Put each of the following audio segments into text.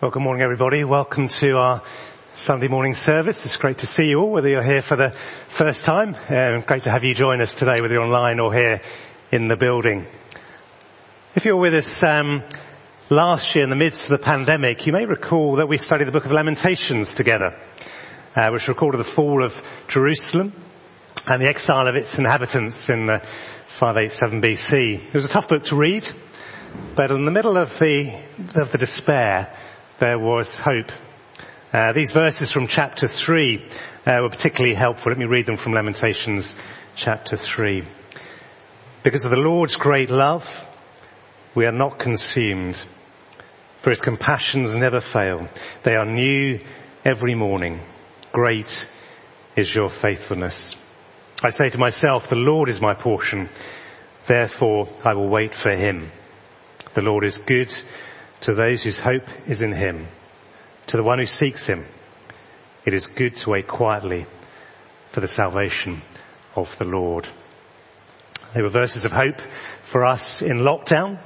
Well, good morning everybody. Welcome to our Sunday morning service. It's great to see you all, whether you're here for the first time. Um, great to have you join us today, whether you're online or here in the building. If you're with us um, last year in the midst of the pandemic, you may recall that we studied the book of Lamentations together, uh, which recorded the fall of Jerusalem and the exile of its inhabitants in the 587 BC. It was a tough book to read, but in the middle of the, of the despair, there was hope. Uh, these verses from chapter 3 uh, were particularly helpful. Let me read them from Lamentations chapter 3. Because of the Lord's great love, we are not consumed, for his compassions never fail. They are new every morning. Great is your faithfulness. I say to myself, the Lord is my portion, therefore I will wait for him. The Lord is good to those whose hope is in him, to the one who seeks him, it is good to wait quietly for the salvation of the Lord. They were verses of hope for us in lockdown.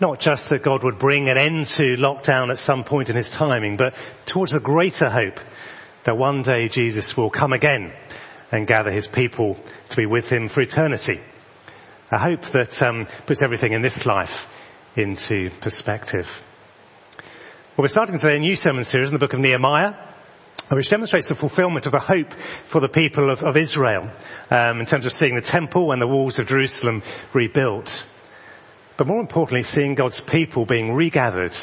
Not just that God would bring an end to lockdown at some point in his timing, but towards a greater hope that one day Jesus will come again and gather his people to be with him for eternity. A hope that um, puts everything in this life into perspective. Well, we're starting today a new sermon series in the book of Nehemiah, which demonstrates the fulfillment of a hope for the people of, of Israel um, in terms of seeing the temple and the walls of Jerusalem rebuilt. But more importantly, seeing God's people being regathered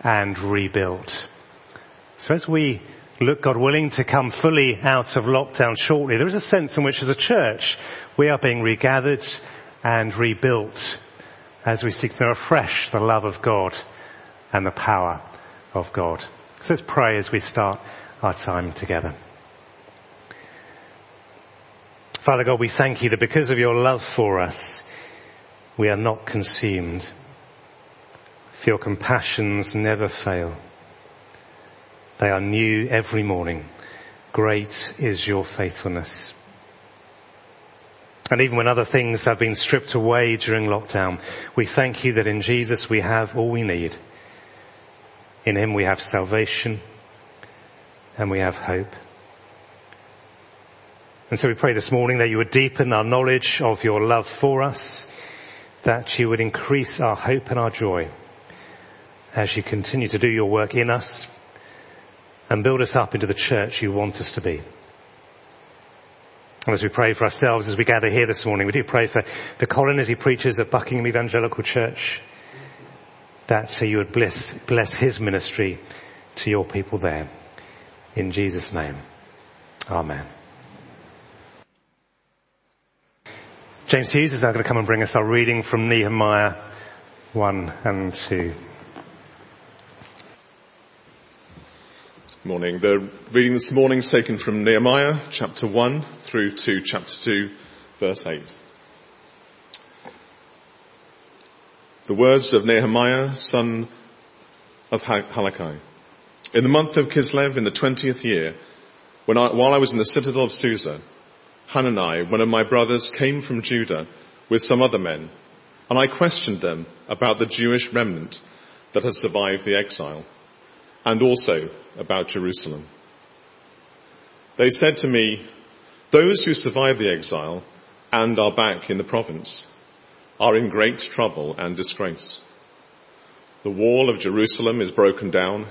and rebuilt. So as we look, God willing, to come fully out of lockdown shortly, there is a sense in which as a church, we are being regathered and rebuilt as we seek to refresh the love of God and the power of God. So let's pray as we start our time together. Father God, we thank you that because of your love for us, we are not consumed. For your compassions never fail. They are new every morning. Great is your faithfulness. And even when other things have been stripped away during lockdown, we thank you that in Jesus we have all we need. In Him we have salvation and we have hope. And so we pray this morning that you would deepen our knowledge of your love for us, that you would increase our hope and our joy as you continue to do your work in us and build us up into the church you want us to be. And as we pray for ourselves as we gather here this morning, we do pray for, for Colin as he preaches at Buckingham Evangelical Church, that you would bless, bless his ministry to your people there. In Jesus' name. Amen. James Hughes is now going to come and bring us our reading from Nehemiah 1 and 2. Morning. The reading this morning is taken from Nehemiah chapter 1 through to chapter 2 verse 8. The words of Nehemiah, son of Halakai. In the month of Kislev in the 20th year, when I, while I was in the citadel of Susa, Hanani, one of my brothers, came from Judah with some other men, and I questioned them about the Jewish remnant that had survived the exile and also about Jerusalem. They said to me, those who survived the exile and are back in the province are in great trouble and disgrace. The wall of Jerusalem is broken down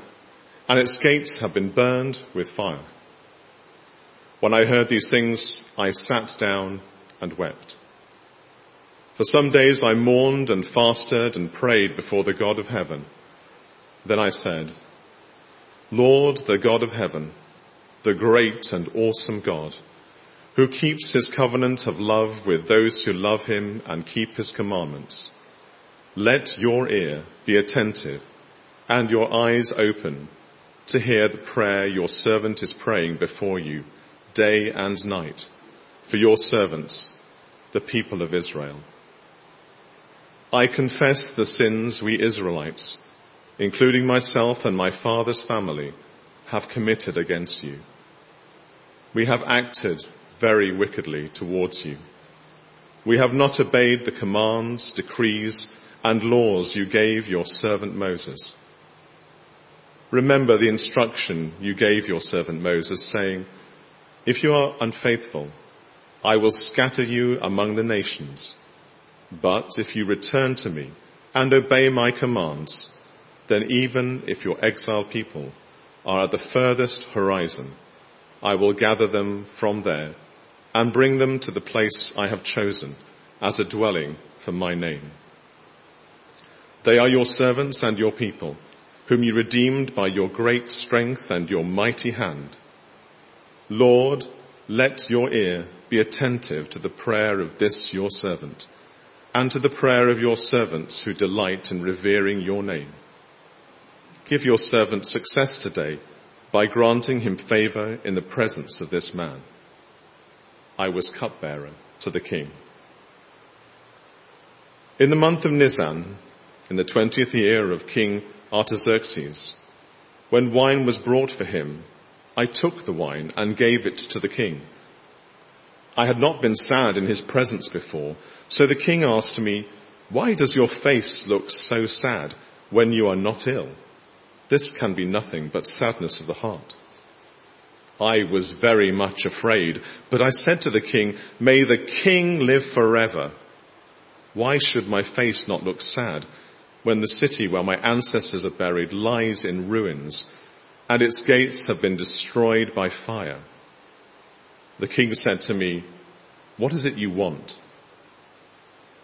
and its gates have been burned with fire. When I heard these things, I sat down and wept. For some days I mourned and fasted and prayed before the God of heaven. Then I said, Lord, the God of heaven, the great and awesome God, who keeps his covenant of love with those who love him and keep his commandments. Let your ear be attentive and your eyes open to hear the prayer your servant is praying before you day and night for your servants, the people of Israel. I confess the sins we Israelites including myself and my father's family, have committed against you. We have acted very wickedly towards you. We have not obeyed the commands, decrees, and laws you gave your servant Moses. remember the instruction you gave your servant Moses saying, if you are unfaithful, I will scatter you among the nations. But if you return to me and obey my commands, then even if your exiled people are at the furthest horizon, I will gather them from there and bring them to the place I have chosen as a dwelling for my name. They are your servants and your people, whom you redeemed by your great strength and your mighty hand. Lord, let your ear be attentive to the prayer of this your servant and to the prayer of your servants who delight in revering your name. Give your servant success today by granting him favor in the presence of this man. I was cupbearer to the king. In the month of Nisan, in the twentieth year of King Artaxerxes, when wine was brought for him, I took the wine and gave it to the king. I had not been sad in his presence before, so the king asked me, why does your face look so sad when you are not ill? This can be nothing but sadness of the heart. I was very much afraid, but I said to the king, may the king live forever. Why should my face not look sad when the city where my ancestors are buried lies in ruins and its gates have been destroyed by fire. The king said to me, what is it you want?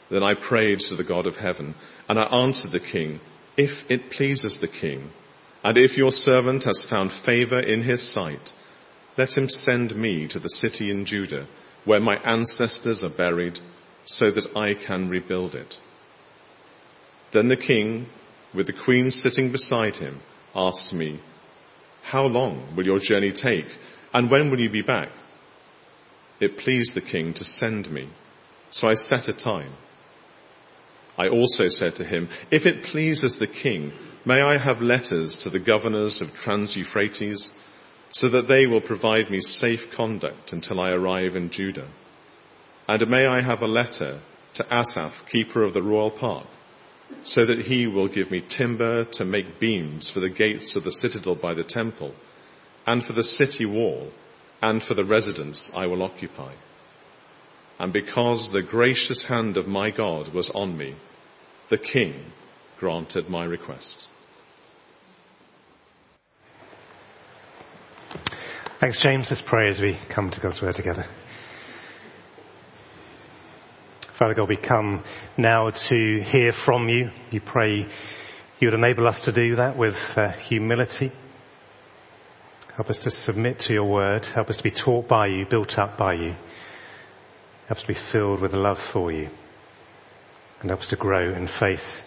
Then I prayed to the God of heaven and I answered the king, if it pleases the king and if your servant has found favor in his sight, let him send me to the city in Judah where my ancestors are buried so that I can rebuild it. Then the king, with the queen sitting beside him, asked me, how long will your journey take and when will you be back? It pleased the king to send me, so I set a time. I also said to him, if it pleases the king, may I have letters to the governors of Trans-Euphrates so that they will provide me safe conduct until I arrive in Judah. And may I have a letter to Asaph, keeper of the royal park, so that he will give me timber to make beams for the gates of the citadel by the temple, and for the city wall, and for the residence I will occupy. And because the gracious hand of my God was on me, the king granted my request. Thanks, James. Let's pray as we come to God's word together. Father God, we come now to hear from you. You pray you would enable us to do that with uh, humility. Help us to submit to your word. Help us to be taught by you, built up by you. Help us to be filled with love for you. And help us to grow in faith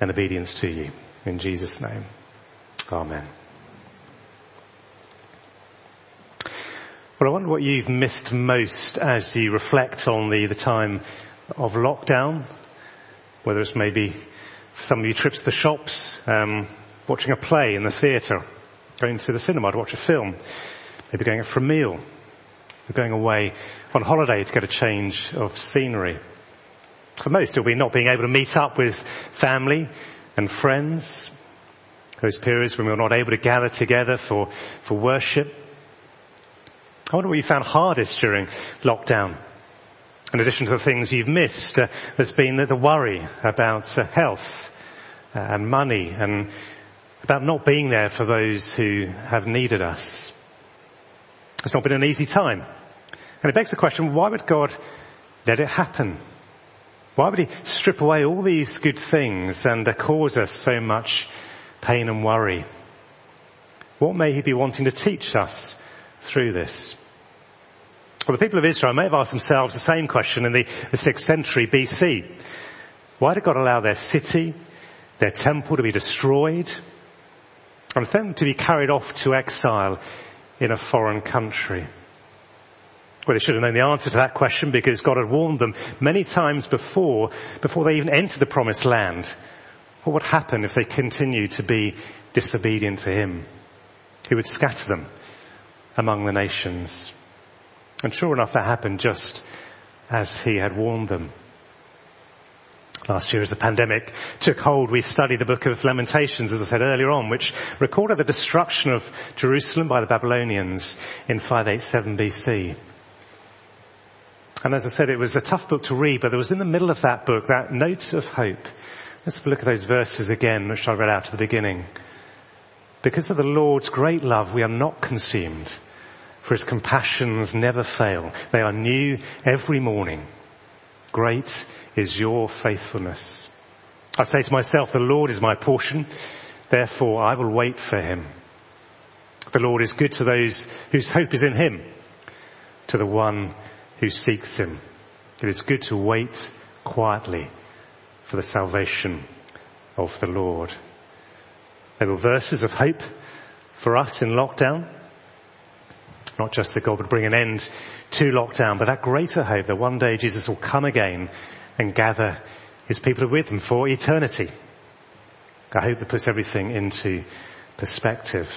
and obedience to you. In Jesus' name. Amen. Well, I wonder what you've missed most as you reflect on the, the time of lockdown, whether it's maybe for some of you trips to the shops, um, watching a play in the theatre, going to the cinema to watch a film, maybe going out for a meal, going away on holiday to get a change of scenery. For most, it'll be not being able to meet up with family and friends, those periods when we're not able to gather together for, for worship. I wonder what you found hardest during lockdown. In addition to the things you've missed, uh, there's been the, the worry about uh, health uh, and money and about not being there for those who have needed us. It's not been an easy time. And it begs the question, why would God let it happen? Why would he strip away all these good things and cause us so much pain and worry? What may he be wanting to teach us through this? Well, the people of Israel may have asked themselves the same question in the, the 6th century BC. Why did God allow their city, their temple to be destroyed, and them to be carried off to exile in a foreign country? Well, they should have known the answer to that question because God had warned them many times before, before they even entered the promised land. What would happen if they continued to be disobedient to Him? He would scatter them among the nations. And sure enough, that happened just as he had warned them. Last year as the pandemic took hold, we studied the book of Lamentations, as I said earlier on, which recorded the destruction of Jerusalem by the Babylonians in 587 BC. And as I said, it was a tough book to read, but there was in the middle of that book that note of hope. Let's look at those verses again, which I read out at the beginning. Because of the Lord's great love, we are not consumed, for his compassions never fail. They are new every morning. Great is your faithfulness. I say to myself, the Lord is my portion, therefore I will wait for him. The Lord is good to those whose hope is in him, to the one who seeks him. It is good to wait quietly for the salvation of the Lord. There were verses of hope for us in lockdown. Not just that God would bring an end to lockdown, but that greater hope that one day Jesus will come again and gather his people with him for eternity. I hope that puts everything into perspective.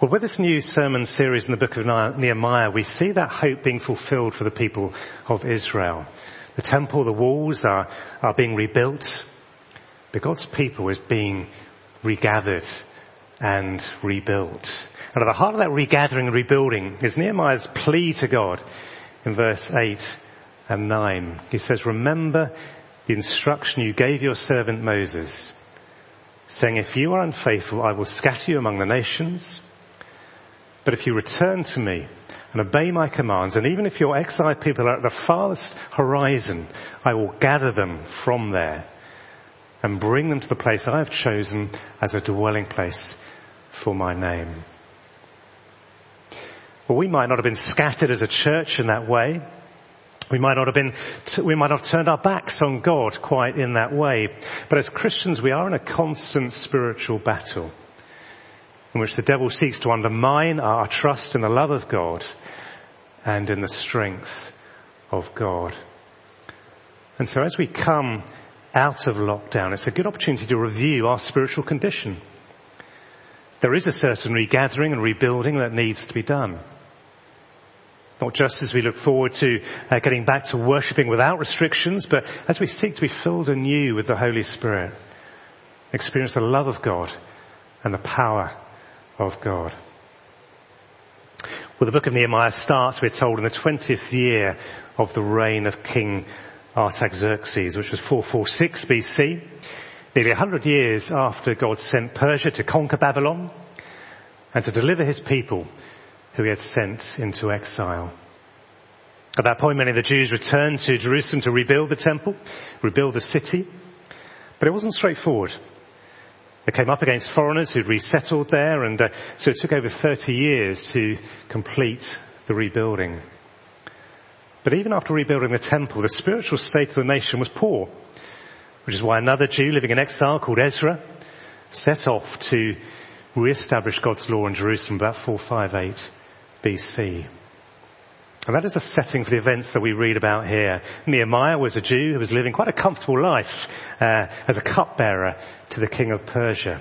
Well, with this new sermon series in the book of Nehemiah, we see that hope being fulfilled for the people of Israel. The temple, the walls are, are being rebuilt, but God's people is being regathered and rebuilt. And at the heart of that regathering and rebuilding is Nehemiah's plea to God in verse 8 and 9. He says, remember the instruction you gave your servant Moses, saying, if you are unfaithful, I will scatter you among the nations. But if you return to me and obey my commands, and even if your exiled people are at the farthest horizon, I will gather them from there and bring them to the place I have chosen as a dwelling place for my name. Well, we might not have been scattered as a church in that way. We might not have been, we might not have turned our backs on God quite in that way. But as Christians, we are in a constant spiritual battle in which the devil seeks to undermine our trust in the love of God and in the strength of God. And so as we come out of lockdown, it's a good opportunity to review our spiritual condition. There is a certain regathering and rebuilding that needs to be done. Not just as we look forward to uh, getting back to worshipping without restrictions, but as we seek to be filled anew with the Holy Spirit, experience the love of God and the power of God. Well, the book of Nehemiah starts, we're told, in the 20th year of the reign of King Artaxerxes, which was 446 BC, nearly 100 years after God sent Persia to conquer Babylon and to deliver his people who he had sent into exile. At that point, many of the Jews returned to Jerusalem to rebuild the temple, rebuild the city. But it wasn't straightforward. They came up against foreigners who'd resettled there, and uh, so it took over 30 years to complete the rebuilding. But even after rebuilding the temple, the spiritual state of the nation was poor, which is why another Jew living in exile called Ezra set off to re-establish God's law in Jerusalem about 458 BC. And that is the setting for the events that we read about here. Nehemiah was a Jew who was living quite a comfortable life uh, as a cupbearer to the king of Persia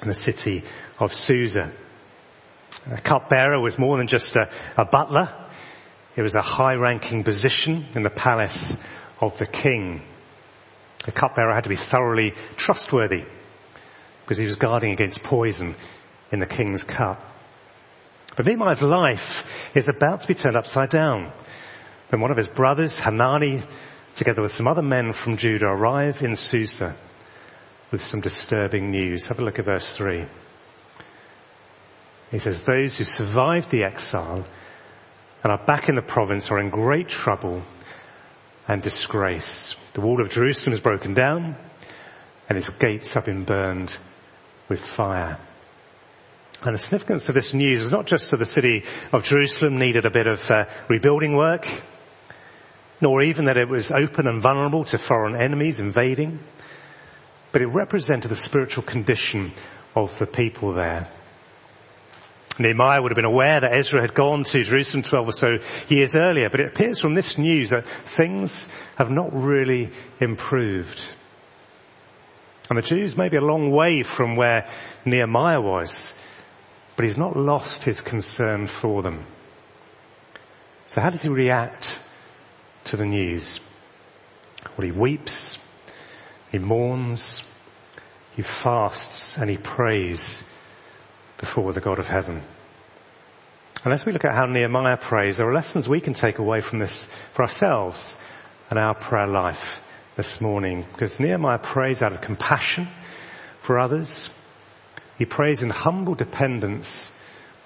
in the city of Susa. A cupbearer was more than just a, a butler. It was a high-ranking position in the palace of the king. The cupbearer had to be thoroughly trustworthy because he was guarding against poison in the king's cup. But Nehemiah's life is about to be turned upside down when one of his brothers, Hanani, together with some other men from Judah, arrive in Susa with some disturbing news. Have a look at verse 3. He says, those who survived the exile and are back in the province are in great trouble and disgrace. The wall of Jerusalem is broken down and its gates have been burned with fire. And the significance of this news is not just that the city of Jerusalem needed a bit of uh, rebuilding work, nor even that it was open and vulnerable to foreign enemies invading, but it represented the spiritual condition of the people there. Nehemiah would have been aware that Ezra had gone to Jerusalem 12 or so years earlier, but it appears from this news that things have not really improved. And the Jews may be a long way from where Nehemiah was but he's not lost his concern for them. So how does he react to the news? Well, he weeps, he mourns, he fasts, and he prays before the God of heaven. And as we look at how Nehemiah prays, there are lessons we can take away from this for ourselves and our prayer life this morning. Because Nehemiah prays out of compassion for others. He prays in humble dependence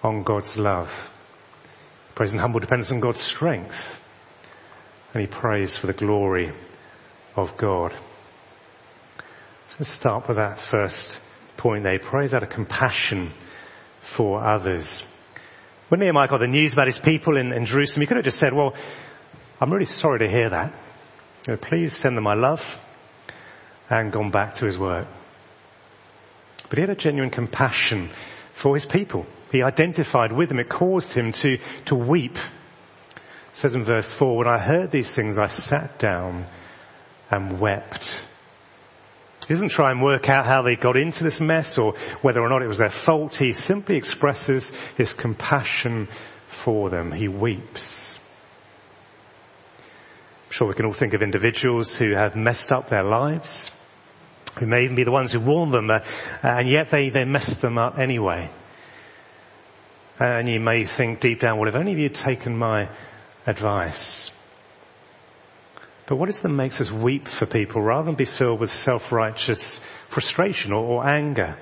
on God's love. He prays in humble dependence on God's strength. And he prays for the glory of God. So let's start with that first point there. He prays out of compassion for others. When Nehemiah got the news about his people in, in Jerusalem, he could have just said, well, I'm really sorry to hear that. You know, please send them my love and gone back to his work. But he had a genuine compassion for his people. He identified with them. It caused him to, to weep. It says in verse 4, when I heard these things, I sat down and wept. He doesn't try and work out how they got into this mess or whether or not it was their fault. He simply expresses his compassion for them. He weeps. I'm sure we can all think of individuals who have messed up their lives, who may even be the ones who warned them, uh, and yet they, they messed them up anyway. And you may think deep down, well, if only you had taken my advice. But what is it that makes us weep for people rather than be filled with self-righteous frustration or, or anger?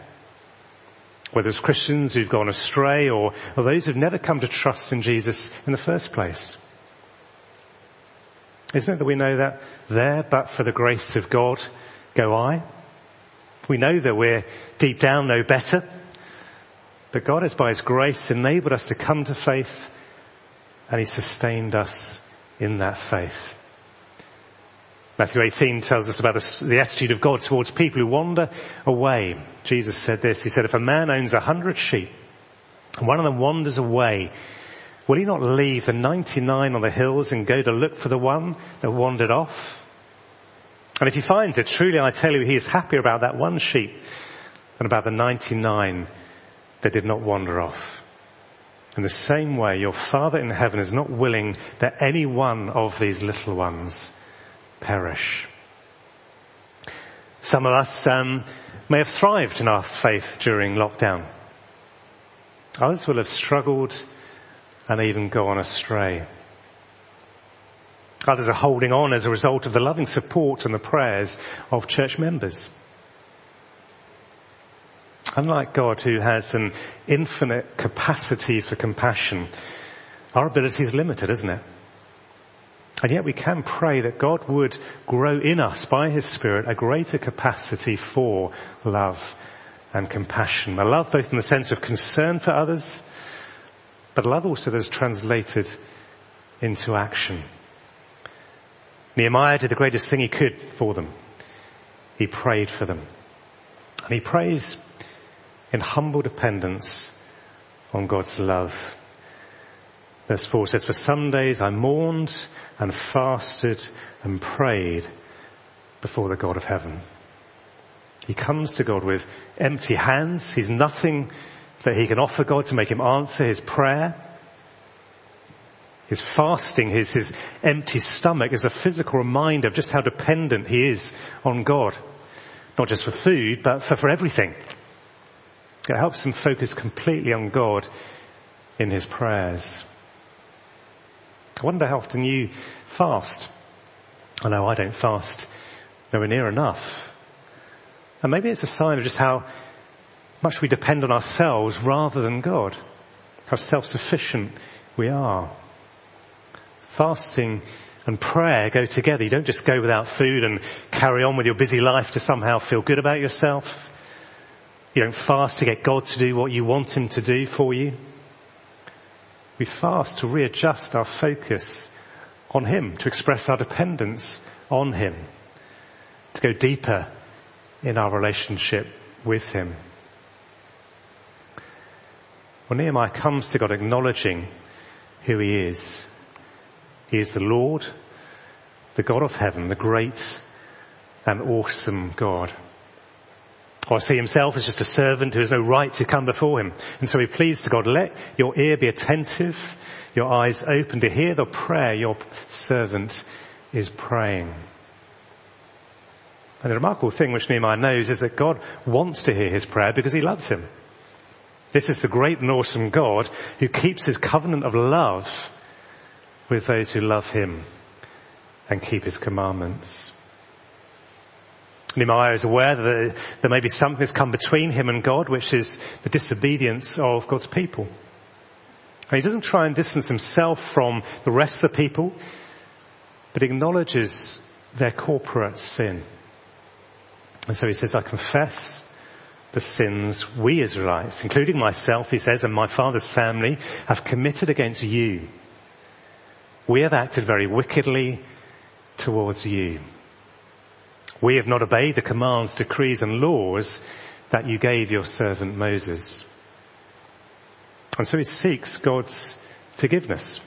Whether it's Christians who've gone astray or, or those who've never come to trust in Jesus in the first place. Isn't it that we know that there, but for the grace of God, go I? We know that we're deep down no better, but God has by His grace enabled us to come to faith and He sustained us in that faith. Matthew 18 tells us about the attitude of God towards people who wander away. Jesus said this, he said, if a man owns a hundred sheep and one of them wanders away, will he not leave the 99 on the hills and go to look for the one that wandered off? And if he finds it, truly I tell you, he is happier about that one sheep than about the 99 that did not wander off. In the same way, your Father in heaven is not willing that any one of these little ones perish. Some of us um, may have thrived in our faith during lockdown. Others will have struggled and even gone astray. Others are holding on as a result of the loving support and the prayers of church members. Unlike God who has an infinite capacity for compassion, our ability is limited, isn't it? And yet we can pray that God would grow in us by His Spirit a greater capacity for love and compassion. A love both in the sense of concern for others, but love also that is translated into action. Nehemiah did the greatest thing he could for them. He prayed for them. And he prays in humble dependence on God's love. Verse 4 says, For some days I mourned and fasted and prayed before the God of heaven. He comes to God with empty hands. He's nothing that he can offer God to make him answer his prayer. His fasting, his, his empty stomach is a physical reminder of just how dependent he is on God. Not just for food, but for, for everything. It helps him focus completely on God in his prayers. I wonder how often you fast. I know I don't fast nowhere near enough. And maybe it's a sign of just how much we depend on ourselves rather than God. How self-sufficient we are. Fasting and prayer go together. You don't just go without food and carry on with your busy life to somehow feel good about yourself. You don't fast to get God to do what you want Him to do for you. We fast to readjust our focus on Him, to express our dependence on Him, to go deeper in our relationship with Him. When Nehemiah comes to God acknowledging who He is, He is the Lord, the God of heaven, the great and awesome God or see himself as just a servant who has no right to come before him. And so he pleads to God, let your ear be attentive, your eyes open to hear the prayer your servant is praying. And the remarkable thing which Nehemiah knows is that God wants to hear his prayer because he loves him. This is the great and awesome God who keeps his covenant of love with those who love him and keep his commandments. Nehemiah is aware that there may be something that's come between him and God, which is the disobedience of God's people. And he doesn't try and distance himself from the rest of the people, but acknowledges their corporate sin. And so he says, I confess the sins we Israelites, including myself, he says, and my father's family have committed against you. We have acted very wickedly towards you. We have not obeyed the commands, decrees and laws that you gave your servant Moses. And so he seeks God's forgiveness.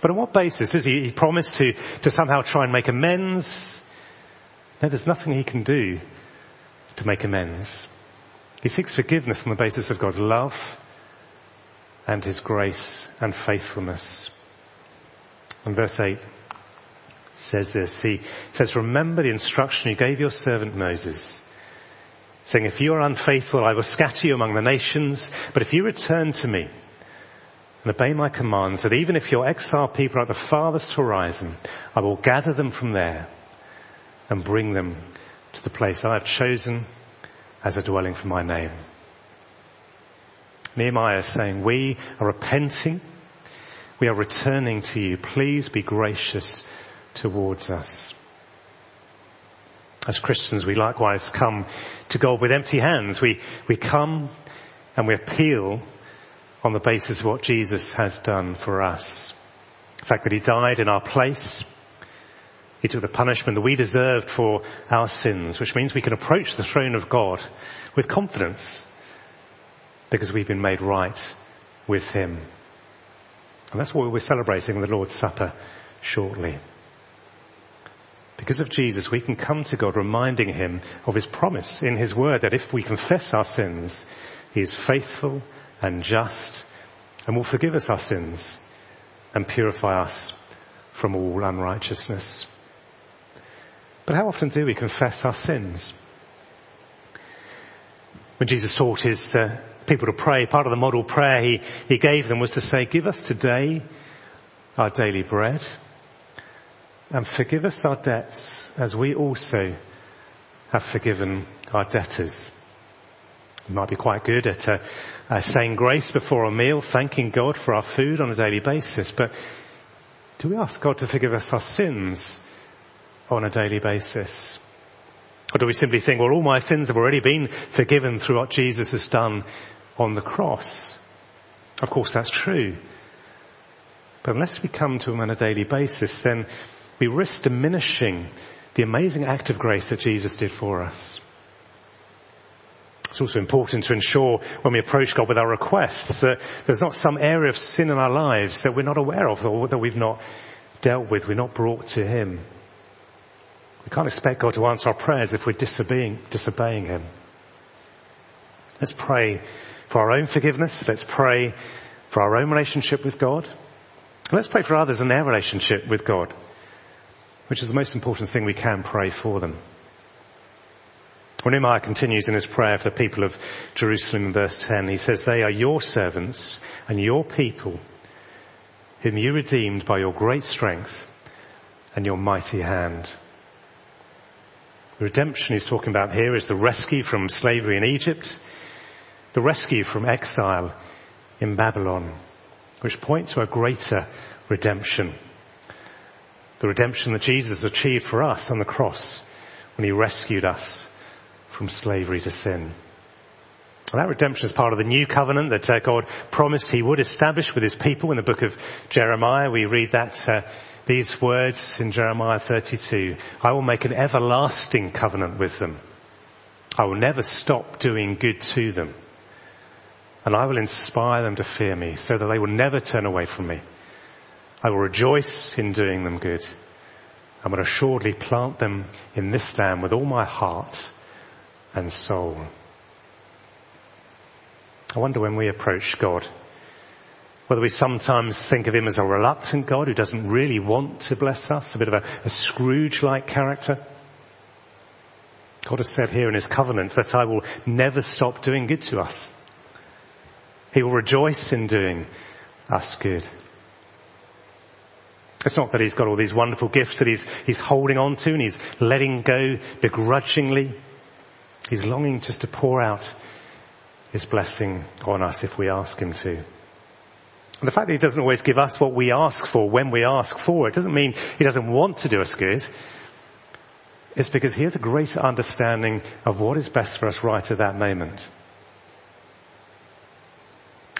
But on what basis? Does he, he promise to, to somehow try and make amends? No, there's nothing he can do to make amends. He seeks forgiveness on the basis of God's love and his grace and faithfulness. And verse 8 says this. He says, remember the instruction you gave your servant Moses, saying, if you are unfaithful, I will scatter you among the nations, but if you return to me and obey my commands, that even if your exiled people are at the farthest horizon, I will gather them from there and bring them to the place I have chosen as a dwelling for my name. Nehemiah is saying, we are repenting. We are returning to you. Please be gracious towards us. As Christians, we likewise come to God with empty hands. We, we come and we appeal on the basis of what Jesus has done for us. The fact that he died in our place. He took the punishment that we deserved for our sins, which means we can approach the throne of God with confidence because we've been made right with him. And that's what we're celebrating in the Lord's Supper shortly. Because of Jesus, we can come to God reminding him of his promise in his word that if we confess our sins, he is faithful and just and will forgive us our sins and purify us from all unrighteousness. But how often do we confess our sins? When Jesus taught his uh, people to pray, part of the model prayer he, he gave them was to say, give us today our daily bread and forgive us our debts as we also have forgiven our debtors. We might be quite good at uh, uh, saying grace before a meal, thanking God for our food on a daily basis, but do we ask God to forgive us our sins on a daily basis? Or do we simply think, well, all my sins have already been forgiven through what Jesus has done on the cross? Of course, that's true. But unless we come to Him on a daily basis, then we risk diminishing the amazing act of grace that Jesus did for us. It's also important to ensure when we approach God with our requests that there's not some area of sin in our lives that we're not aware of or that we've not dealt with, we're not brought to Him. We can't expect God to answer our prayers if we're disobeying, disobeying Him. Let's pray for our own forgiveness. Let's pray for our own relationship with God. let's pray for others and their relationship with God which is the most important thing we can pray for them. When Nehemiah continues in his prayer for the people of Jerusalem in verse 10, he says, they are your servants and your people whom you redeemed by your great strength and your mighty hand. The redemption he's talking about here is the rescue from slavery in Egypt, the rescue from exile in Babylon, which point to a greater redemption the redemption that Jesus achieved for us on the cross when he rescued us from slavery to sin. And that redemption is part of the new covenant that uh, God promised he would establish with his people in the book of Jeremiah. We read that uh, these words in Jeremiah 32. I will make an everlasting covenant with them. I will never stop doing good to them. And I will inspire them to fear me so that they will never turn away from me. I will rejoice in doing them good. I will assuredly plant them in this land with all my heart and soul. I wonder when we approach God, whether we sometimes think of him as a reluctant God who doesn't really want to bless us, a bit of a, a Scrooge-like character, God has said here in his covenant that I will never stop doing good to us. He will rejoice in doing us good. It's not that he's got all these wonderful gifts that he's, he's holding on to and he's letting go begrudgingly. He's longing just to pour out his blessing on us if we ask him to. And the fact that he doesn't always give us what we ask for when we ask for it doesn't mean he doesn't want to do us good. It's because he has a greater understanding of what is best for us right at that moment.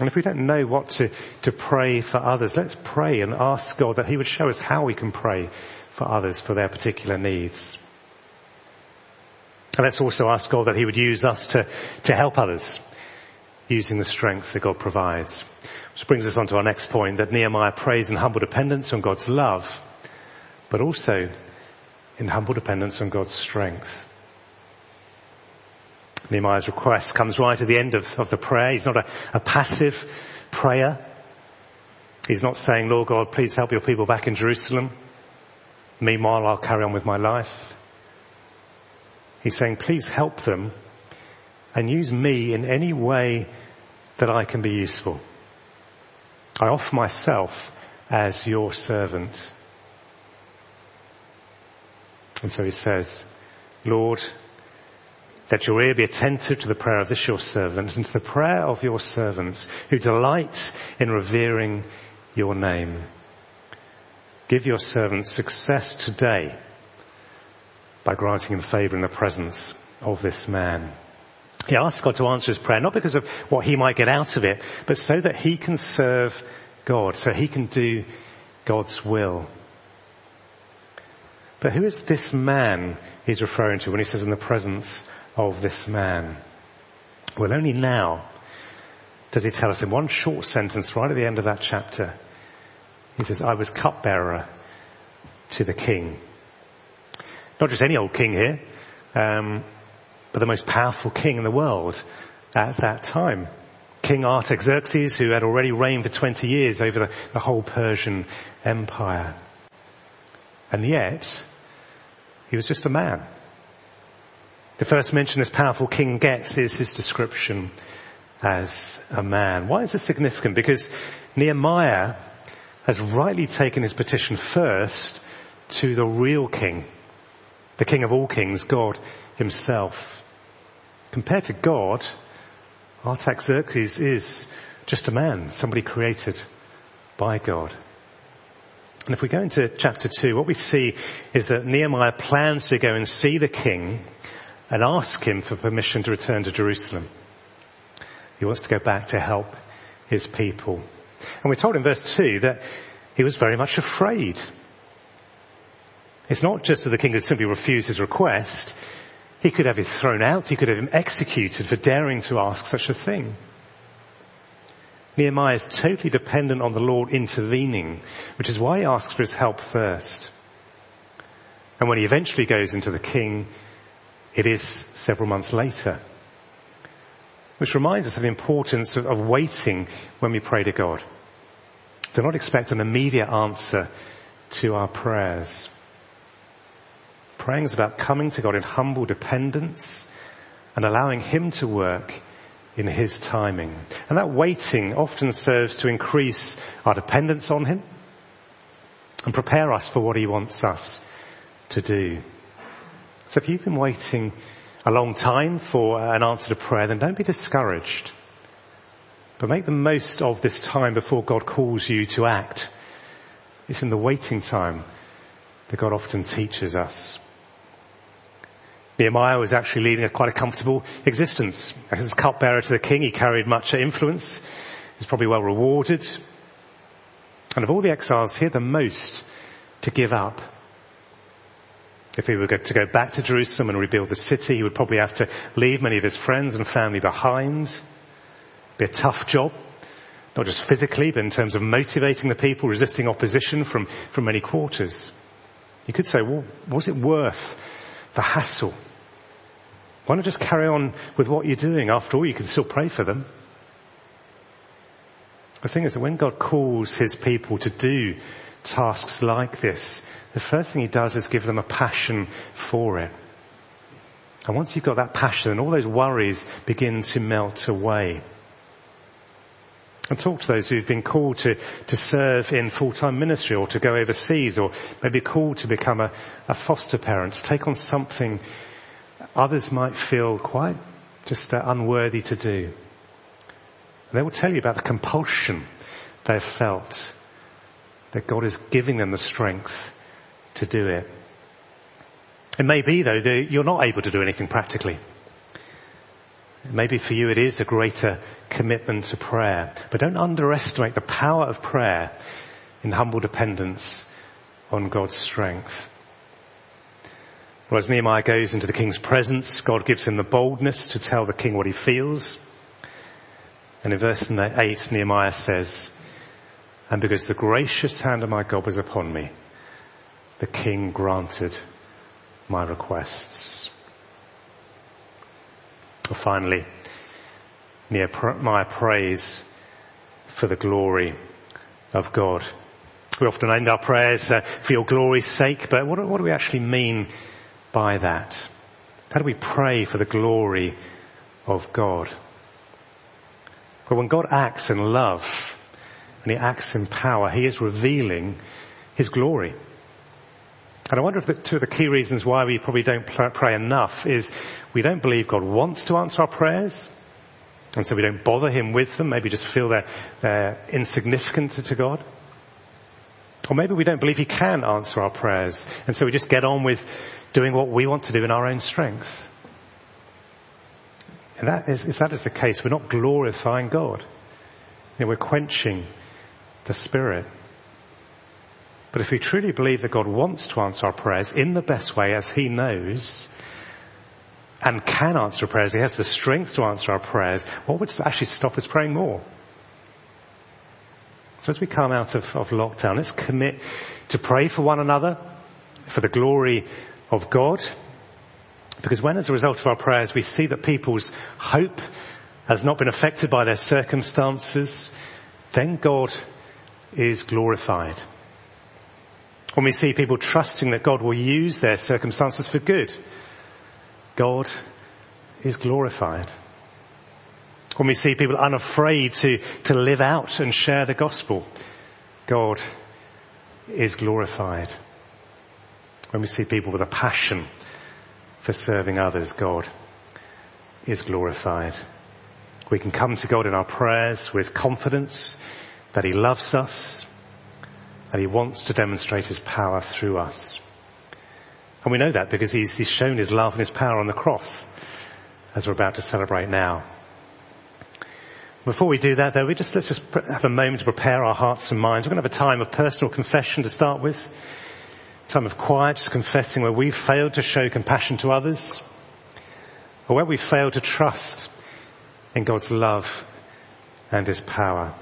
And if we don't know what to, to pray for others, let's pray and ask God that He would show us how we can pray for others for their particular needs. And let's also ask God that He would use us to, to help others using the strength that God provides. Which brings us on to our next point that Nehemiah prays in humble dependence on God's love, but also in humble dependence on God's strength. Nehemiah's request comes right at the end of, of the prayer. He's not a, a passive prayer. He's not saying, Lord God, please help your people back in Jerusalem. Meanwhile, I'll carry on with my life. He's saying, please help them and use me in any way that I can be useful. I offer myself as your servant. And so he says, Lord, that your ear be attentive to the prayer of this your servant and to the prayer of your servants who delight in revering your name. Give your servants success today by granting him favor in the presence of this man. He asks God to answer his prayer, not because of what he might get out of it, but so that he can serve God, so he can do God's will. But who is this man he's referring to when he says in the presence of this man? Well, only now does he tell us in one short sentence right at the end of that chapter. He says, I was cupbearer to the king. Not just any old king here, um, but the most powerful king in the world at that time. King Artaxerxes, who had already reigned for 20 years over the, the whole Persian empire. And yet, he was just a man. The first mention this powerful king gets is his description as a man. Why is this significant? Because Nehemiah has rightly taken his petition first to the real king, the king of all kings, God himself. Compared to God, Artaxerxes is just a man, somebody created by God. And if we go into chapter two, what we see is that Nehemiah plans to go and see the king and ask him for permission to return to Jerusalem. He wants to go back to help his people. And we're told in verse 2 that he was very much afraid. It's not just that the king could simply refuse his request. He could have him thrown out. He could have him executed for daring to ask such a thing. Nehemiah is totally dependent on the Lord intervening, which is why he asks for his help first. And when he eventually goes into the king, it is several months later. Which reminds us of the importance of, waiting when we pray to God. Do not expect an immediate answer to our prayers. Praying is about coming to God in humble dependence and allowing Him to work in His timing. And that waiting often serves to increase our dependence on Him and prepare us for what He wants us to do. So if you've been waiting a long time for uh, an answer to prayer, then don't be discouraged. But make the most of this time before God calls you to act. It's in the waiting time that God often teaches us. Nehemiah was actually leading a quite a comfortable existence. As cupbearer to the king, he carried much influence. He was probably well rewarded. And of all the exiles, he had the most to give up if he were to go back to Jerusalem and rebuild the city, he would probably have to leave many of his friends and family behind. It'd be a tough job, not just physically, but in terms of motivating the people, resisting opposition from, from many quarters. You could say, well, was it worth the hassle? Why not just carry on with what you're doing? After all, you can still pray for them. The thing is that when God calls his people to do tasks like this, the first thing he does is give them a passion for it. And once you've got that passion, all those worries begin to melt away. And talk to those who've been called to, to serve in full-time ministry or to go overseas or maybe called to become a, a foster parent, to take on something others might feel quite just uh, unworthy to do. And they will tell you about the compulsion they've felt that God is giving them the strength to do it. It may be though that you're not able to do anything practically. Maybe for you it is a greater commitment to prayer, but don't underestimate the power of prayer in humble dependence on God's strength. Well, as Nehemiah goes into the king's presence, God gives him the boldness to tell the king what he feels. And in verse 8, Nehemiah says, and because the gracious hand of my God was upon me, the king granted my requests. Finally, my praise for the glory of God. We often end our prayers uh, for your glory's sake, but what, what do we actually mean by that? How do we pray for the glory of God? Well, when God acts in love and He acts in power, He is revealing His glory. And I wonder if the, two of the key reasons why we probably don't pray enough is we don't believe God wants to answer our prayers. And so we don't bother Him with them, maybe just feel they're, they're insignificant to God. Or maybe we don't believe He can answer our prayers. And so we just get on with doing what we want to do in our own strength. And that is, if that is the case, we're not glorifying God. You know, we're quenching the Spirit. But if we truly believe that God wants to answer our prayers in the best way as He knows, and can answer prayers, He has the strength to answer our prayers, what would actually stop us praying more? So as we come out of, of lockdown, let's commit to pray for one another, for the glory of God, because when as a result of our prayers we see that people's hope has not been affected by their circumstances, then God is glorified. When we see people trusting that God will use their circumstances for good, God is glorified. When we see people unafraid to, to live out and share the gospel, God is glorified. When we see people with a passion for serving others, God is glorified. We can come to God in our prayers with confidence that He loves us, and He wants to demonstrate His power through us. And we know that because He's, he's shown His love and His power on the cross, as we're about to celebrate now. Before we do that though, we just, let's just have a moment to prepare our hearts and minds. We're going to have a time of personal confession to start with. Time of quiet, just confessing where we've failed to show compassion to others, or where we've failed to trust in God's love and His power.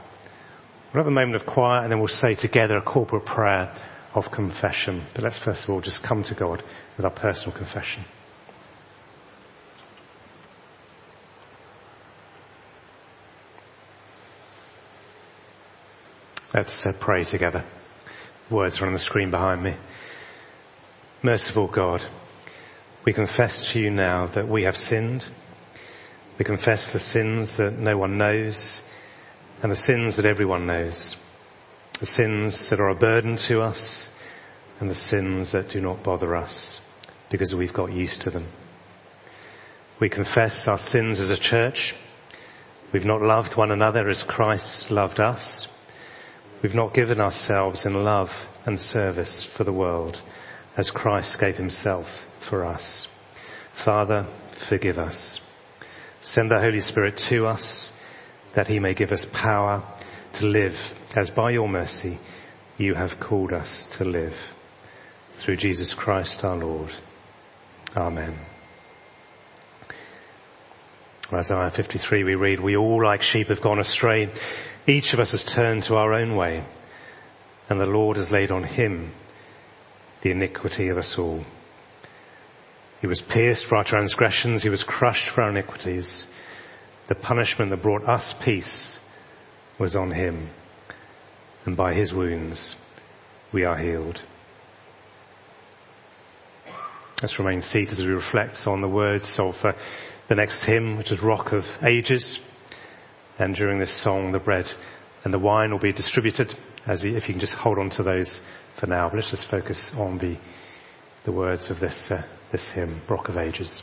We'll have a moment of quiet and then we'll say together a corporate prayer of confession. But let's first of all just come to God with our personal confession. Let's uh, pray together. Words are on the screen behind me. Merciful God, we confess to you now that we have sinned. We confess the sins that no one knows and the sins that everyone knows, the sins that are a burden to us and the sins that do not bother us because we've got used to them. We confess our sins as a church. We've not loved one another as Christ loved us. We've not given ourselves in love and service for the world as Christ gave himself for us. Father, forgive us. Send the Holy Spirit to us that he may give us power to live as by your mercy you have called us to live. Through Jesus Christ our Lord. Amen. Isaiah 53 we read, we all like sheep have gone astray. Each of us has turned to our own way and the Lord has laid on him the iniquity of us all. He was pierced for our transgressions. He was crushed for our iniquities. The punishment that brought us peace was on him. And by his wounds we are healed. Let's remain seated as we reflect on the words of uh, the next hymn, which is Rock of Ages. And during this song, the bread and the wine will be distributed as you, if you can just hold on to those for now. But let's just focus on the, the words of this, uh, this hymn, Rock of Ages.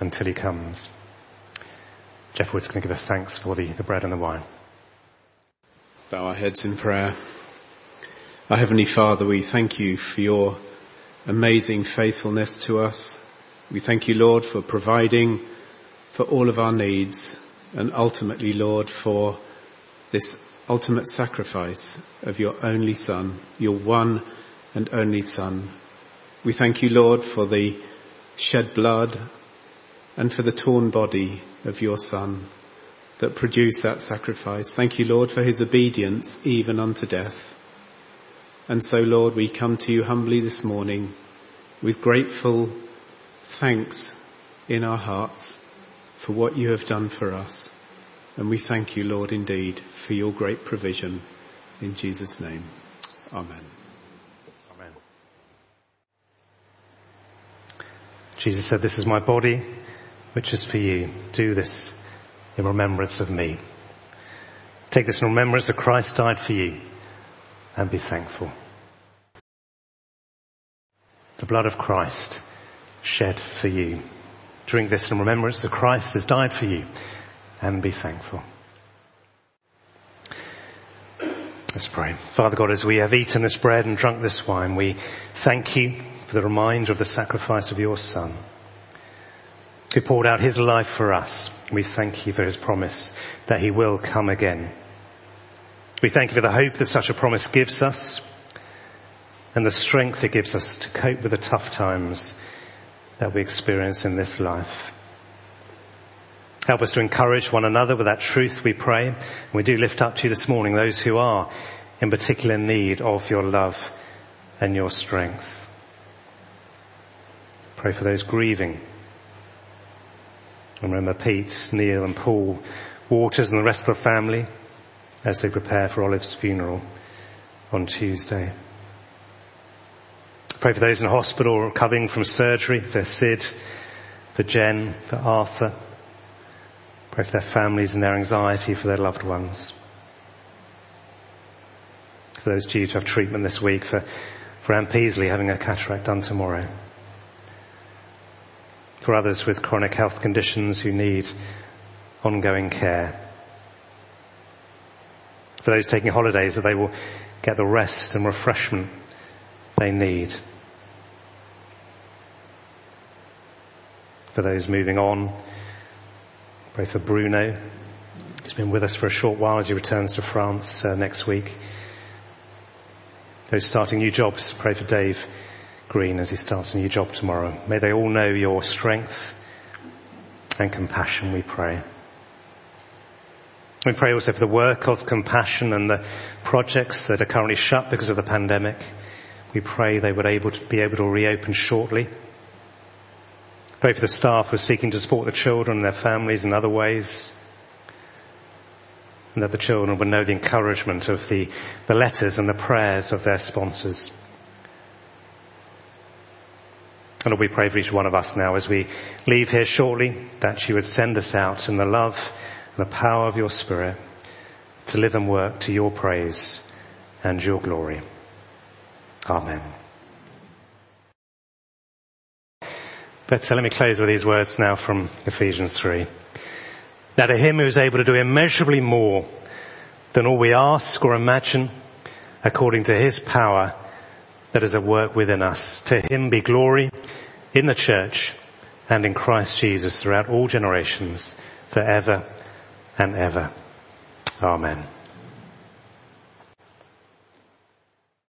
until he comes. Jeff Wood's going to give us thanks for the, the bread and the wine. Bow our heads in prayer. Our Heavenly Father, we thank you for your amazing faithfulness to us. We thank you, Lord, for providing for all of our needs and ultimately, Lord, for this ultimate sacrifice of your only Son, your one and only Son. We thank you, Lord, for the shed blood and for the torn body of your Son that produced that sacrifice. Thank you, Lord, for his obedience even unto death. And so, Lord, we come to you humbly this morning with grateful thanks in our hearts for what you have done for us. And we thank you, Lord, indeed, for your great provision. In Jesus' name. Amen. Amen. Jesus said, this is my body, which is for you. Do this in remembrance of me. Take this in remembrance that Christ died for you and be thankful. The blood of Christ shed for you. Drink this in remembrance that Christ has died for you and be thankful. Let's pray. Father God, as we have eaten this bread and drunk this wine, we thank you for the reminder of the sacrifice of your Son, who poured out his life for us. We thank you for his promise that he will come again. We thank you for the hope that such a promise gives us and the strength it gives us to cope with the tough times that we experience in this life. Help us to encourage one another with that truth, we pray. And we do lift up to you this morning those who are in particular need of your love and your strength. Pray for those grieving. And remember Pete, Neil and Paul, Waters and the rest of the family as they prepare for Olive's funeral on Tuesday. Pray for those in hospital recovering from surgery, for Sid, for Jen, for Arthur. Pray for their families and their anxiety for their loved ones. For those due to have treatment this week, for, for Anne Peasley having a cataract done tomorrow. For others with chronic health conditions who need ongoing care for those taking holidays that they will get the rest and refreshment they need. For those moving on, pray for Bruno. He's been with us for a short while as he returns to France uh, next week. Those starting new jobs, pray for Dave Green as he starts a new job tomorrow. May they all know your strength and compassion, we pray. We pray also for the work of compassion and the projects that are currently shut because of the pandemic. We pray they would able to be able to reopen shortly. Pray for the staff who are seeking to support the children and their families in other ways. And that the children would know the encouragement of the, the letters and the prayers of their sponsors. And Lord, we pray for each one of us now as we leave here shortly that you would send us out in the love and the power of your Spirit to live and work to your praise and your glory. Amen. But uh, let me close with these words now from Ephesians 3. Now to him who is able to do immeasurably more than all we ask or imagine according to his power that is at work within us. To him be glory in the church and in Christ Jesus throughout all generations forever and ever. Amen.